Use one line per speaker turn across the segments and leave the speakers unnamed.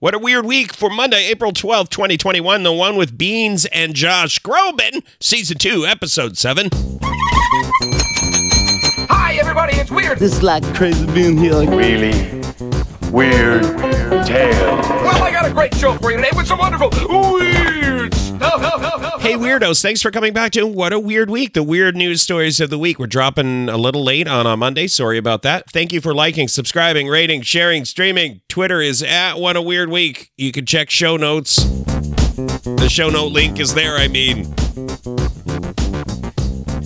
What a weird week for Monday, April 12th, 2021. The one with Beans and Josh Groban, Season 2, Episode 7.
Hi, everybody, it's weird.
This is like crazy being here. Like,
really weird tale.
Well, I got a great show for you today with some wonderful weird stuff.
Hey, weirdos, thanks for coming back to What a Weird Week, the weird news stories of the week. We're dropping a little late on a Monday. Sorry about that. Thank you for liking, subscribing, rating, sharing, streaming. Twitter is at What a Weird Week. You can check show notes. The show note link is there, I mean.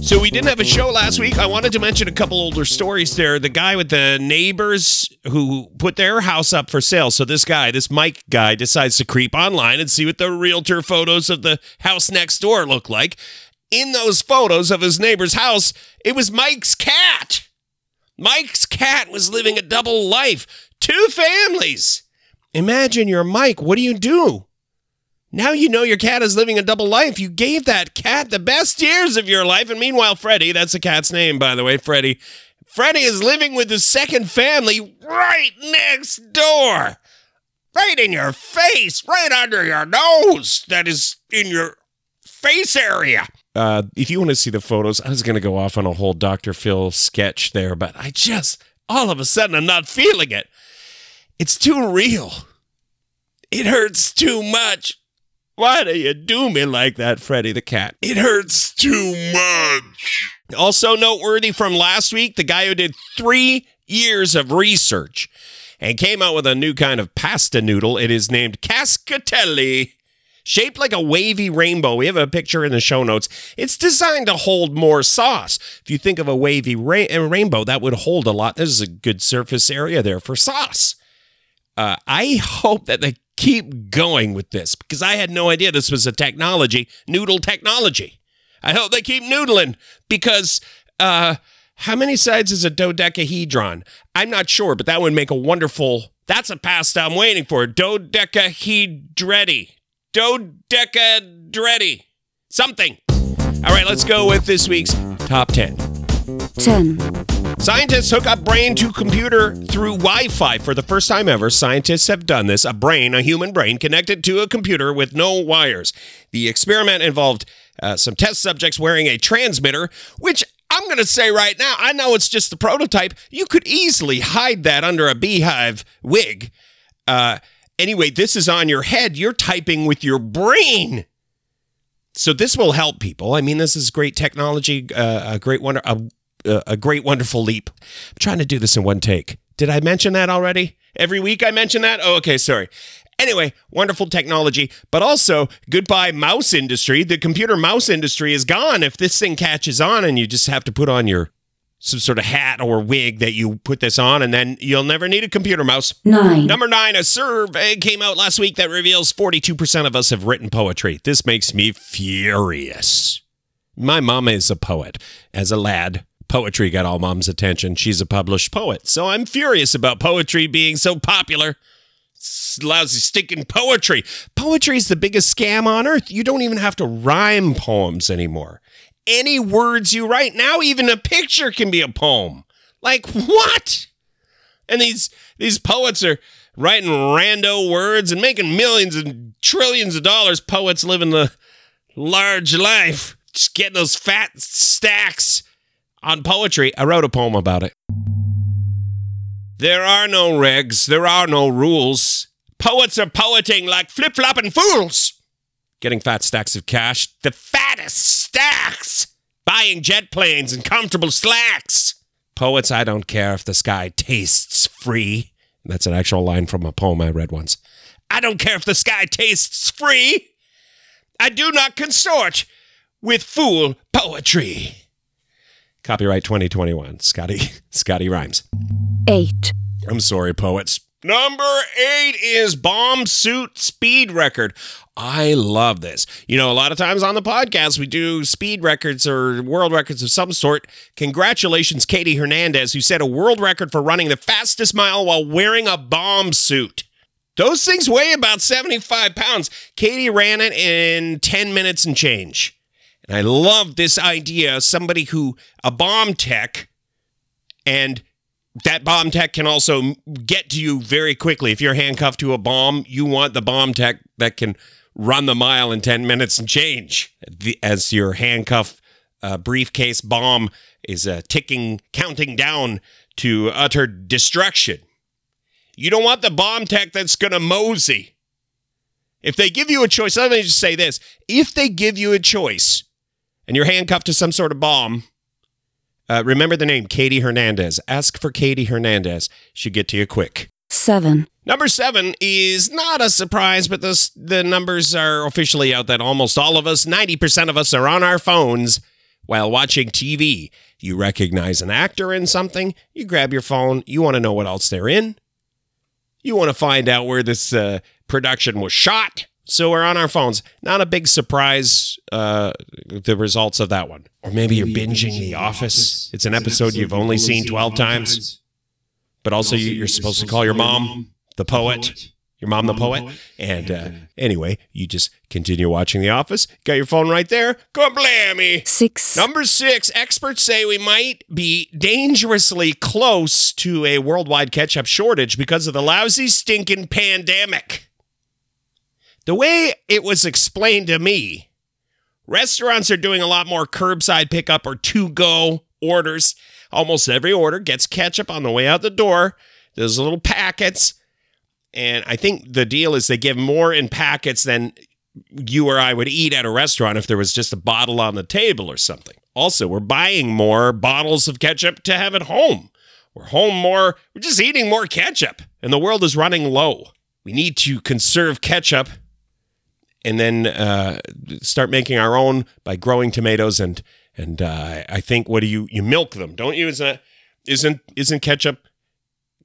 So we didn't have a show last week. I wanted to mention a couple older stories there. The guy with the neighbors who put their house up for sale. So this guy, this Mike guy, decides to creep online and see what the realtor photos of the house next door look like. In those photos of his neighbor's house, it was Mike's cat. Mike's cat was living a double life, two families. Imagine you're Mike. What do you do? Now you know your cat is living a double life. You gave that cat the best years of your life. And meanwhile, Freddie, that's the cat's name, by the way, Freddie. Freddie is living with his second family right next door. Right in your face, right under your nose. That is in your face area. Uh, if you want to see the photos, I was going to go off on a whole Dr. Phil sketch there, but I just, all of a sudden, I'm not feeling it. It's too real. It hurts too much. Why do you do me like that, Freddy the cat? It hurts too much. Also noteworthy from last week, the guy who did three years of research and came out with a new kind of pasta noodle. It is named Cascatelli. Shaped like a wavy rainbow. We have a picture in the show notes. It's designed to hold more sauce. If you think of a wavy ra- rainbow, that would hold a lot. This is a good surface area there for sauce. Uh, I hope that they keep going with this because I had no idea this was a technology, noodle technology. I hope they keep noodling because uh, how many sides is a dodecahedron? I'm not sure, but that would make a wonderful. That's a pasta I'm waiting for. Dodecahedretti. Dodecahedretti. Something. All right, let's go with this week's top 10.
10,
Scientists hook up brain to computer through Wi Fi. For the first time ever, scientists have done this. A brain, a human brain, connected to a computer with no wires. The experiment involved uh, some test subjects wearing a transmitter, which I'm going to say right now, I know it's just the prototype. You could easily hide that under a beehive wig. Uh, anyway, this is on your head. You're typing with your brain. So this will help people. I mean, this is great technology, uh, a great wonder, a, a great wonderful leap. I'm trying to do this in one take. Did I mention that already? Every week I mention that? Oh, okay, sorry. Anyway, wonderful technology, but also goodbye mouse industry. The computer mouse industry is gone if this thing catches on and you just have to put on your some sort of hat or wig that you put this on and then you'll never need a computer mouse.
9,
Number nine, a survey came out last week that reveals 42% of us have written poetry. This makes me furious. My mama is a poet. As a lad, poetry got all mom's attention. She's a published poet. So I'm furious about poetry being so popular. It's lousy stinking poetry. Poetry is the biggest scam on earth. You don't even have to rhyme poems anymore. Any words you write now, even a picture can be a poem. Like what? And these these poets are writing rando words and making millions and trillions of dollars. Poets living the large life, just getting those fat stacks on poetry. I wrote a poem about it. There are no regs, there are no rules. Poets are poeting like flip flopping fools. Getting fat stacks of cash, the fattest stacks. Buying jet planes and comfortable slacks. Poets, I don't care if the sky tastes free. That's an actual line from a poem I read once. I don't care if the sky tastes free. I do not consort with fool poetry. Copyright 2021. Scotty Scotty Rhymes.
8,
I'm sorry, poets. Number eight is bomb suit speed record. I love this. You know, a lot of times on the podcast, we do speed records or world records of some sort. Congratulations, Katie Hernandez, who set a world record for running the fastest mile while wearing a bomb suit. Those things weigh about 75 pounds. Katie ran it in 10 minutes and change. And I love this idea somebody who, a bomb tech, and that bomb tech can also get to you very quickly. If you're handcuffed to a bomb, you want the bomb tech that can run the mile in 10 minutes and change. The, as your handcuff uh, briefcase bomb is uh, ticking, counting down to utter destruction. You don't want the bomb tech that's going to mosey. If they give you a choice, let me just say this if they give you a choice and you're handcuffed to some sort of bomb, uh, remember the name Katie Hernandez. Ask for Katie Hernandez. She'll get to you quick.
7,
Number seven is not a surprise, but the, the numbers are officially out that almost all of us, 90% of us, are on our phones while watching TV. You recognize an actor in something, you grab your phone, you want to know what else they're in, you want to find out where this uh, production was shot. So we're on our phones. Not a big surprise, uh, the results of that one. Or maybe you're binging The Office. It's an episode you've only seen 12 times, but also you- you're supposed to call your mom the poet. Your mom, the poet. And uh, anyway, you just continue watching The Office. Got your phone right there. Go blammy.
6,
Number six, experts say we might be dangerously close to a worldwide ketchup shortage because of the lousy, stinking pandemic. The way it was explained to me, restaurants are doing a lot more curbside pickup or to go orders. Almost every order gets ketchup on the way out the door. There's little packets. And I think the deal is they give more in packets than you or I would eat at a restaurant if there was just a bottle on the table or something. Also, we're buying more bottles of ketchup to have at home. We're home more, we're just eating more ketchup, and the world is running low. We need to conserve ketchup and then uh, start making our own by growing tomatoes and and uh, I think what do you you milk them, don't you? Isn't isn't isn't ketchup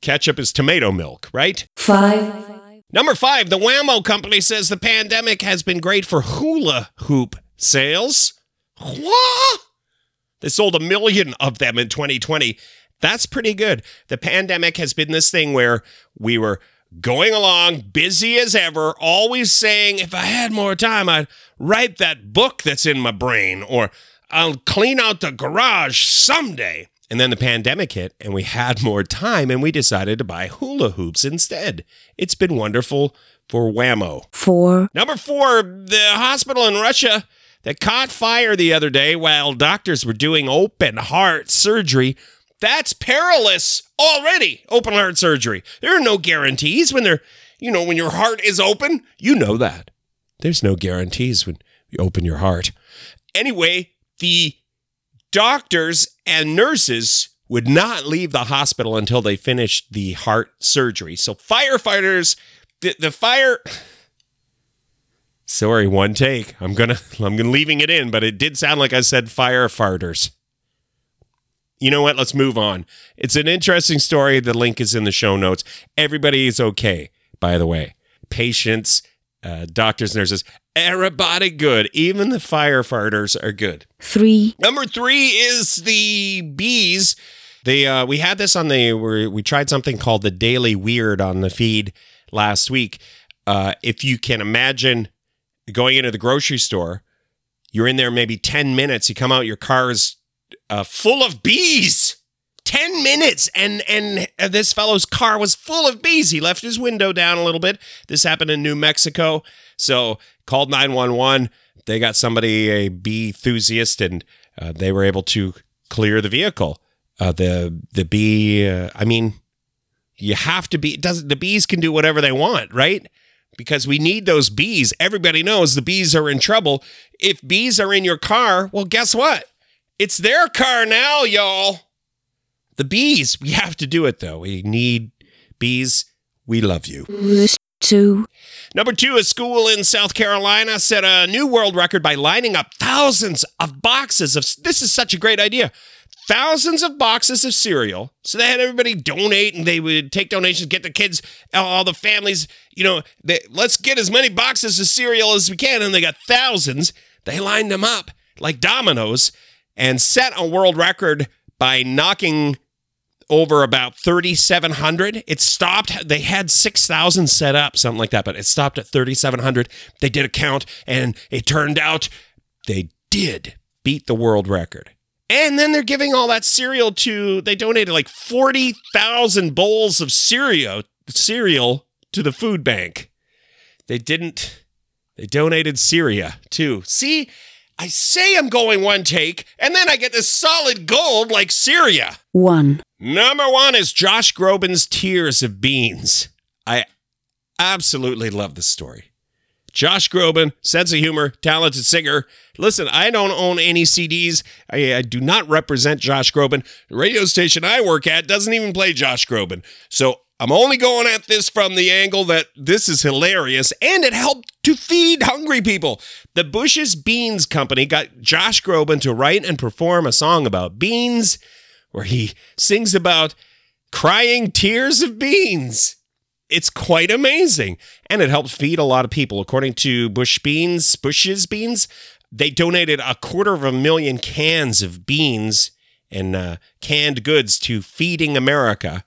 ketchup is tomato milk, right?
5,
Number five, the Wham-O company says the pandemic has been great for hula hoop sales. What? They sold a million of them in 2020. That's pretty good. The pandemic has been this thing where we were going along, busy as ever, always saying, if I had more time, I'd write that book that's in my brain, or I'll clean out the garage someday. And then the pandemic hit, and we had more time, and we decided to buy hula hoops instead. It's been wonderful for Wham-O.
4,
Number four, the hospital in Russia that caught fire the other day while doctors were doing open heart surgery. That's perilous already. Open heart surgery. There are no guarantees when they're, you know, when your heart is open. You know that. There's no guarantees when you open your heart. Anyway, the doctors and nurses would not leave the hospital until they finished the heart surgery. So firefighters, the, the fire Sorry, one take. I'm gonna I'm gonna leaving it in, but it did sound like I said firefighters. You know what? Let's move on. It's an interesting story. The link is in the show notes. Everybody is okay, by the way. Patients, uh, doctors, nurses, everybody good. Even the firefighters are good.
3,
Number three is the bees. They uh, we had this on the we we tried something called the Daily Weird on the feed last week. Uh, if you can imagine going into the grocery store, you're in there maybe ten minutes. You come out, your car is uh, full of bees. Ten minutes, and and this fellow's car was full of bees. He left his window down a little bit. This happened in New Mexico, so called nine one one. They got somebody a bee enthusiast, and uh, they were able to clear the vehicle. Uh, the the bee, uh, I mean, you have to be. Doesn't the bees can do whatever they want, right? Because we need those bees. Everybody knows the bees are in trouble. If bees are in your car, well, guess what? It's their car now, y'all. The bees. We have to do it though. We need bees. We love you.
2,
Number two, a school in South Carolina set a new world record by lining up thousands of boxes of. This is such a great idea. Thousands of boxes of cereal. So they had everybody donate and they would take donations, get the kids, all the families, you know, they, let's get as many boxes of cereal as we can. And they got thousands. They lined them up like dominoes and set a world record by knocking over about 3,700. It stopped. They had 6,000 set up, something like that, but it stopped at 3,700. They did a count, and it turned out they did beat the world record. And then they're giving all that cereal to, they donated like 40,000 bowls of cereal, cereal to the food bank. They didn't, they donated Syria too. See, I say I'm going one take, and then I get this solid gold like Syria.
1.
Number one is Josh Groban's Tears of Beans. I absolutely love this story. Josh Groban, sense of humor, talented singer. Listen, I don't own any CDs. I, I, do not represent Josh Groban. The radio station I work at doesn't even play Josh Groban. So I'm only going at this from the angle that this is hilarious and it helped to feed hungry people. The Bush's Beans Company got Josh Groban to write and perform a song about beans where he sings about crying tears of beans. It's quite amazing. And it helped feed a lot of people. According to Bush Beans, Bush's Beans, they donated a quarter of a million cans of beans and uh, canned goods to Feeding America.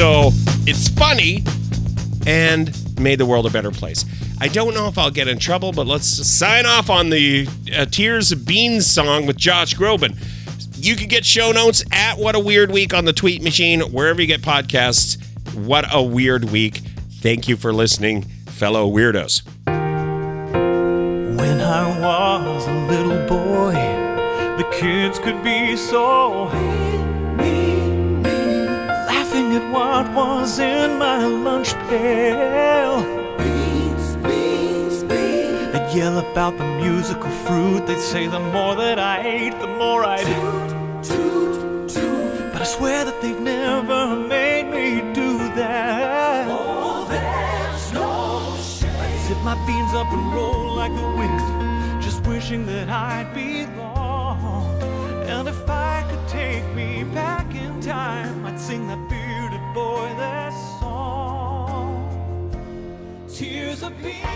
So it's funny and made the world a better place. I don't know if I'll get in trouble, but let's sign off on the uh, Tears of Beans song with Josh Groban. You can get show notes at What a Weird Week on the tweet machine, wherever you get podcasts. What a weird week. Thank you for listening, fellow weirdos.
When I was a little boy, the kids could be so at what was in my lunch pail. Beans, beans, beans. They'd yell about the musical fruit. They'd say the more that I ate, the more I'd. But I swear that they've never made me do that. Oh, there's no shame. I'd tip my beans up and roll like the wind, just wishing that I'd belong. And if I could take me back in time, I'd sing that Tears